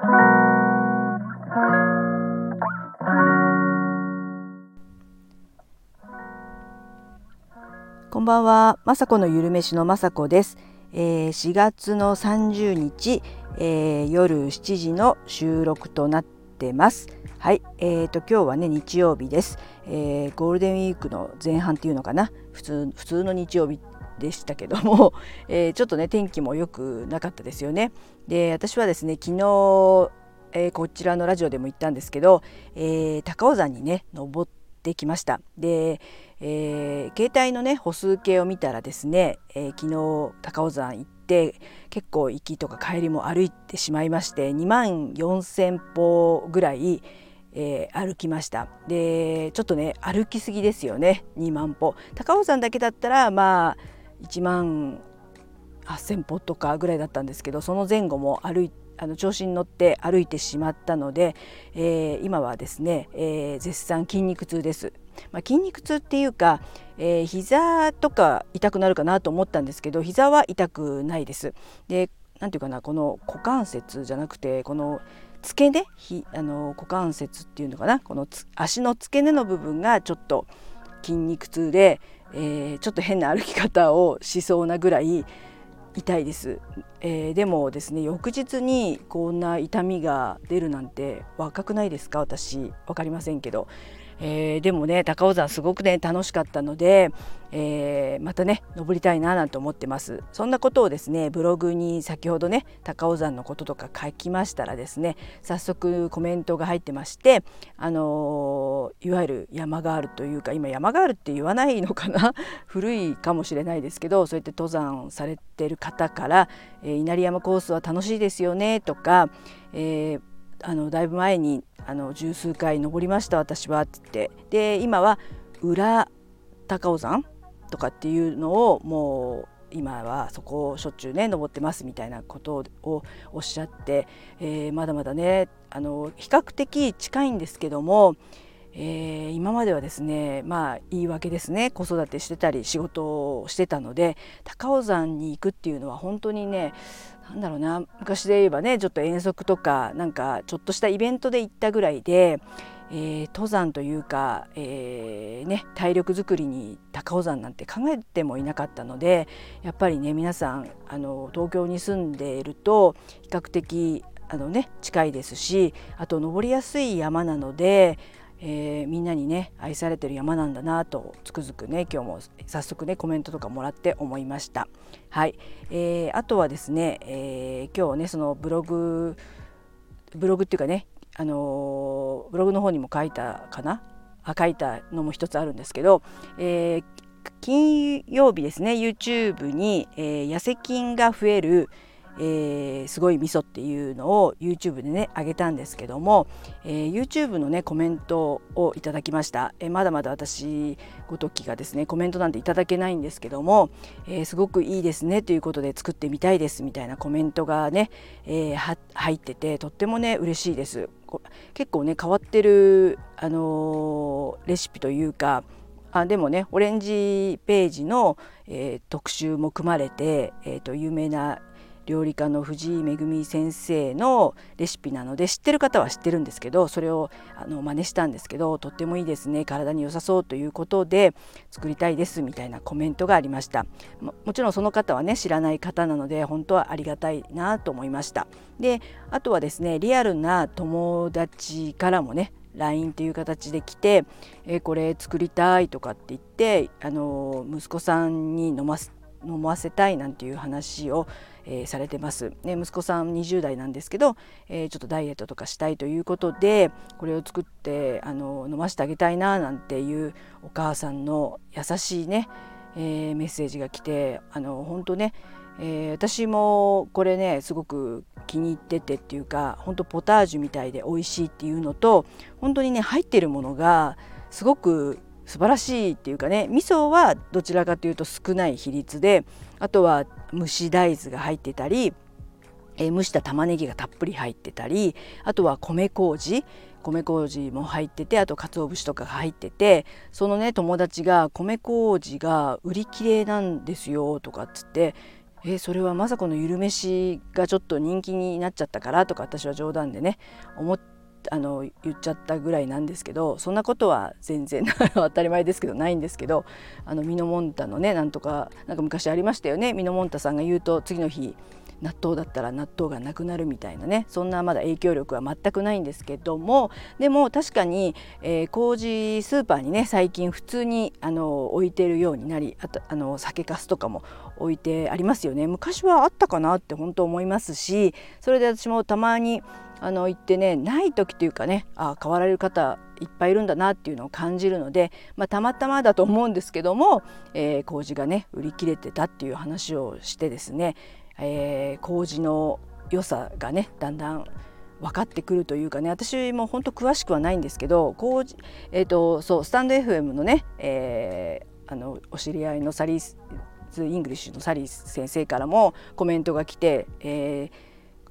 こんばんは、まさこのゆるめしのまさこです。えー、4月の30日、えー、夜7時の収録となってます。はい、えーと今日はね日曜日です、えー、ゴールデンウィークの前半っていうのかな、普通普通の日曜日でしたけども、えー、ちょっとね天気も良くなかったですよね。で私はですね昨日、えー、こちらのラジオでも言ったんですけど、えー、高尾山にね登ってきました。で、え携帯のね歩数計を見たらですね、え昨日高尾山行って結構行きとか帰りも歩いてしまいまして2万4,000歩ぐらいえー、歩きましたでちょっとね歩きすぎですよね2万歩高尾山だけだったらまあ1万8,000歩とかぐらいだったんですけどその前後も歩いあの調子に乗って歩いてしまったので、えー、今はですね、えー、絶賛筋肉痛です。まあ、筋肉痛っていうか、えー、膝とか痛くなるかなと思ったんですけど膝は痛くないです。でなんていうかなこの股関節じゃなくてこの付け根？ひあの股関節っていうのかな？この足の付け根の部分がちょっと筋肉痛で、えー、ちょっと変な歩き方をしそうなぐらい痛いです、えー、でもですね翌日にこんな痛みが出るなんて若くないですか？私分かりませんけど。えー、でもね高尾山すごくね楽しかったので、えー、またね登りたいななんて思ってます。そんなことをですねブログに先ほどね高尾山のこととか書きましたらですね早速コメントが入ってましてあのー、いわゆる山ガールというか今山ガールって言わないのかな？古いかもしれないですけどそうやって登山されてる方から、え、稲荷山コースは楽しいですよねとか、えー、あのだいぶ前にあの十数回登りました私はって言って。で今は裏高尾山とかっていうのをもう今はそこをしょっちゅうね登ってますみたいなことをおっしゃって、えー、まだまだねあの比較的近いんですけども、えー、今まではですねまあ言い訳ですね子育てしてたり仕事をしてたので高尾山に行くっていうのは本当にねなんだろうな昔で言えばねちょっと遠足とかなんかちょっとしたイベントで行ったぐらいで、えー、登山というか、えー、ね、体力づくりに高尾山なんて考えてもいなかったのでやっぱりね皆さんあの東京に住んでいると比較的あの、ね、近いですしあと登りやすい山なのでえー、みんなにね愛されてる山なんだなとつくづくね今日も早速ねコメントとかもらって思いました。はい、えー、あとはですね、えー、今日ねそのブログブログっていうかねあのブログの方にも書いたかな？あ書いたのも一つあるんですけど、え、金曜日ですね YouTube に、えー、痩せ菌が増えるえー、すごい味噌っていうのを YouTube でね上げたんですけども、えー、YouTube のねコメントをいただきました、えー、まだまだ私ごときがですねコメントなんていただけないんですけども、え、すごくいいですねということで作ってみたいですみたいなコメントがね、え、入っててとってもね嬉しいです。結構ね変わってる、あの、レシピというかあでもねオレンジページの、えー、特集も組まれて、えーと有名な料理家の藤井恵先生のレシピなので知ってる方は知ってるんですけどそれをあの真似したんですけどとってもいいですね。体に良さそうということで作りたいですみたいなコメントがありました。ももちろんその方はね知らない方なので本当はありがたいなと思いました。であとはですねリアルな友達からもね LINE という形で来て「えこれ作りたい」とかって言ってあの息子さんに飲ます飲ませたいなんていう話を、えー、されてます、ね、息子さん20代なんですけど、えー、ちょっとダイエットとかしたいということでこれを作ってあの飲ませてあげたいななんていうお母さんの優しいね、えー、メッセージが来てあの本当ね、え私もこれねすごく気に入っててっていうか本当ポタージュみたいで美味しいっていうのと本当にね入ってるものがすごく素晴らしいっていうかね味噌はどちらかというと少ない比率であとは蒸し大豆が入ってたり、えー、蒸した玉ねぎがたっぷり入ってたりあとは米麹米麹も入っててあと鰹節とかが入っててそのね友達が米麹が売り切れなんですよとかっつってえ、それは雅子のゆるめしがちょっと人気になっちゃったからとか私は冗談でね思っあの言っちゃったぐらいなんですけどそんなことは全然 当たり前ですけどないんですけどあのミノモンタのねなんとかなんか昔ありましたよね。ミノモンタさんが言うと次の日納豆だったら納豆がなくなるみたいなね。そんなまだ影響力は全くないんですけども。でも確かに、えー、麹スーパーにね最近普通にあの置いてるようになりあとあの酒粕とかも置いてありますよね。昔はあったかなって本当思いますしそれで私もたまにあの行ってねない時というかねあ変わられる方いっぱいいるんだなっていうのを感じるので、まあ、たまたまだと思うんですけども、えー、麹がね売り切れてたっていう話をしてですねえー、麹の良さがねだんだん分かってくるというかね私も本当詳しくはないんですけど麹、えーと、そうスタンド FM のね、えー、あのお知り合いのサリー's English のサリー先生からもコメントが来て、え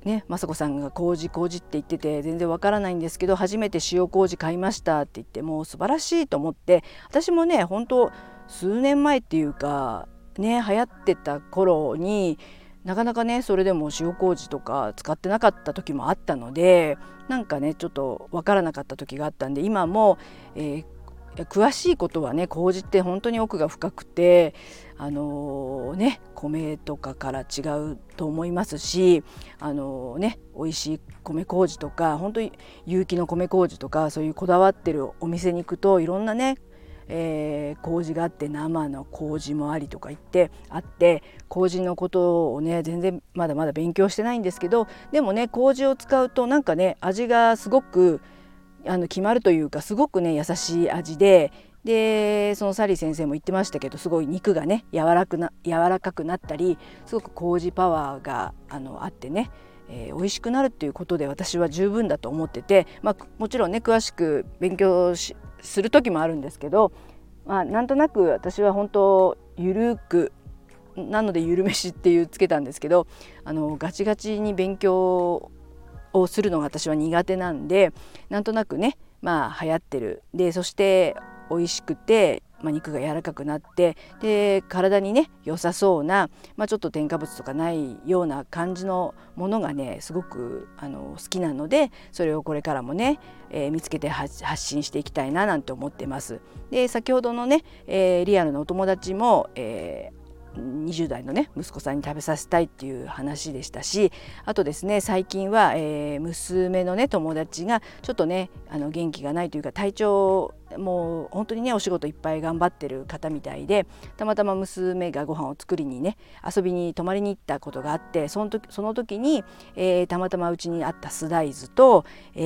ー、ね、雅子さんが麹麹って言ってて全然わからないんですけど初めて塩麹買いましたって言ってもう素晴らしいと思って私もね本当数年前っていうかね流行ってた頃になかなかねそれでも塩麹とか使ってなかった時もあったのでなんかねちょっと分からなかった時があったんで今も、えー、詳しいことはね麹って本当に奥が深くてあのー、ね米とかから違うと思いますしあのー、ね美味しい米麹とか本当に有機の米麹とかそういうこだわってるお店に行くといろんなねえー、麹があって生の麹もありとか言ってあって麹のことをね全然まだまだ勉強してないんですけどでもね麹を使うとなんかね味がすごくあの決まるというかすごくね優しい味ででそのサリー先生も言ってましたけどすごい肉がね柔らくな柔らかくなったりすごく麹パワーがあのあってねえー、美味しくなるっていうことで私は十分だと思ってて、まあ、もちろんね詳しく勉強する時もあるんですけど、まあ、なんとなく私は本当ゆるくなのでゆるめしっていうつけたんですけどあのガチガチに勉強をするのが私は苦手なんでなんとなくねまあ流行ってる。でそして美味しくてまあ、肉が柔らかくなってで体にね良さそうな、まあ、ちょっと添加物とかないような感じのものがねすごくあの好きなのでそれをこれからもね、えー、見つけて発信していきたいななんて思ってます。で先ほどのね、えー、リアルのお友達も、えー20代のね息子さんに食べさせたいっていう話でしたしあとですね最近は、えー、娘のね友達がちょっとねあの元気がないというか体調もう本当にねお仕事いっぱい頑張ってる方みたいでたまたま娘がご飯を作りにね遊びに泊まりに行ったことがあってその時その時に、えー、たまたまうちにあった酢大豆と,、え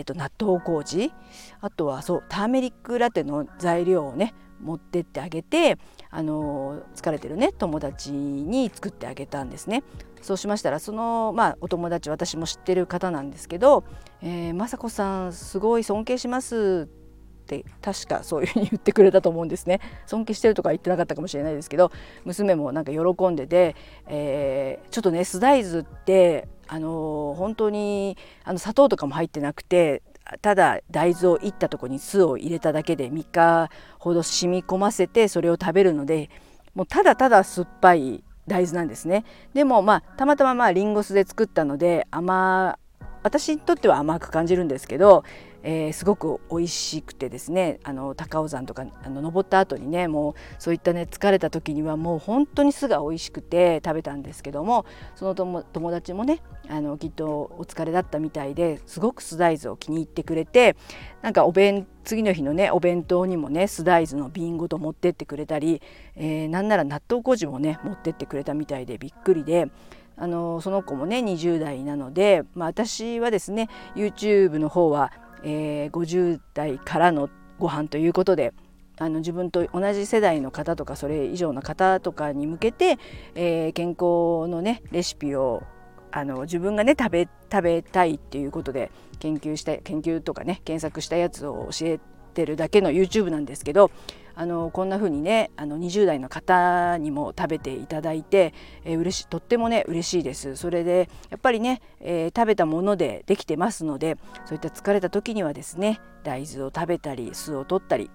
ーと納豆麹あとはそうターメリックラテの材料をね持ってってあげてあの疲れてるね友達に作ってあげたんですね。そうしましたらその、まあ、お友達私も知ってる方なんですけど「えー、雅子さんすごい尊敬します」って確かそういうふうに言ってくれたと思うんですね尊敬してるとか言ってなかったかもしれないですけど娘もなんか喜んでて、えー、ちょっとねスダイズってあの、本当にあの砂糖とかも入ってなくてただ大豆をいったとこに酢を入れただけで3日ほど染み込ませてそれを食べるのでもうただただ酸っぱい大豆なんですね。でもまあたまたままあリンゴ酢で作ったので甘私にとっては甘く感じるんですけどえー、すごく美味しくてですねあの高尾山とかあの登った後にねもうそういったね疲れた時にはもう本当に酢が美味しくて食べたんですけどもその友達もねあのきっとお疲れだったみたいですごく酢大豆を気に入ってくれてなんかお弁次の日のねお弁当にもね酢大豆の瓶ごと持ってってくれたり、えー、なんなら納豆麹もね持ってってくれたみたいでびっくりで。あのその子もね20代なので、まあ、私はですね YouTube の方はえー、50代からのご飯ということであの自分と同じ世代の方とかそれ以上の方とかに向けて、えー、健康のねレシピをあの自分がね食べ食べたいっていうことで研究した研究とかね検索したやつを教えてるだけの YouTube なんですけどあのこんな風にねあの20代の方にも食べていただいて、えー、嬉しとってもね嬉しいです。それでやっぱりね、えー、食べたものでできてますのでそういった疲れた時にはですね大豆を食べたり酢を取ったり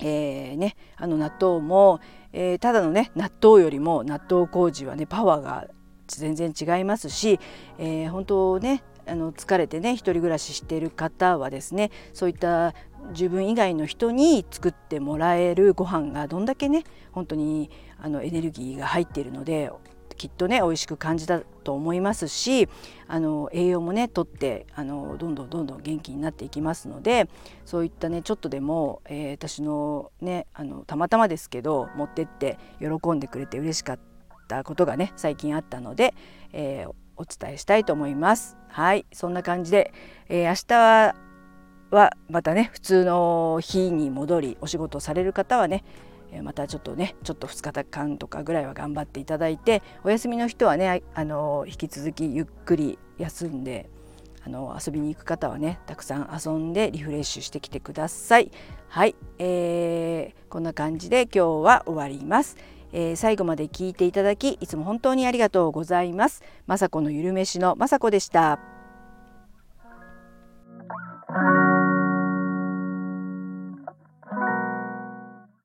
えー、ね、あの納豆も、えー、ただのね納豆よりも納豆麹はねパワーが全然違いますし、えー、本当ねあの疲れてね一人暮らししている方はですねそういった自分以外の人に作ってもらえるご飯がどんだけね本当にあのエネルギーが入っているのできっとね美味しく感じたと思いますしあの栄養もねとってあのどんどんどんどん元気になっていきますのでそういったねちょっとでも、えー、私のねあのたまたまですけど持ってって喜んでくれて嬉しかったことがね最近あったので、えー、お伝えしたいと思います。はいそんな感じで、えー、明日ははまたね普通の日に戻りお仕事される方はねまたちょっとねちょっと2日間とかぐらいは頑張っていただいてお休みの人はねあの引き続きゆっくり休んであの遊びに行く方はねたくさん遊んでリフレッシュしてきてください。はい、えー、こんな感じで今日は終わります。えー、最後まで聞いていただきいつも本当にありがとうございます。雅子のゆるめしの雅子でした。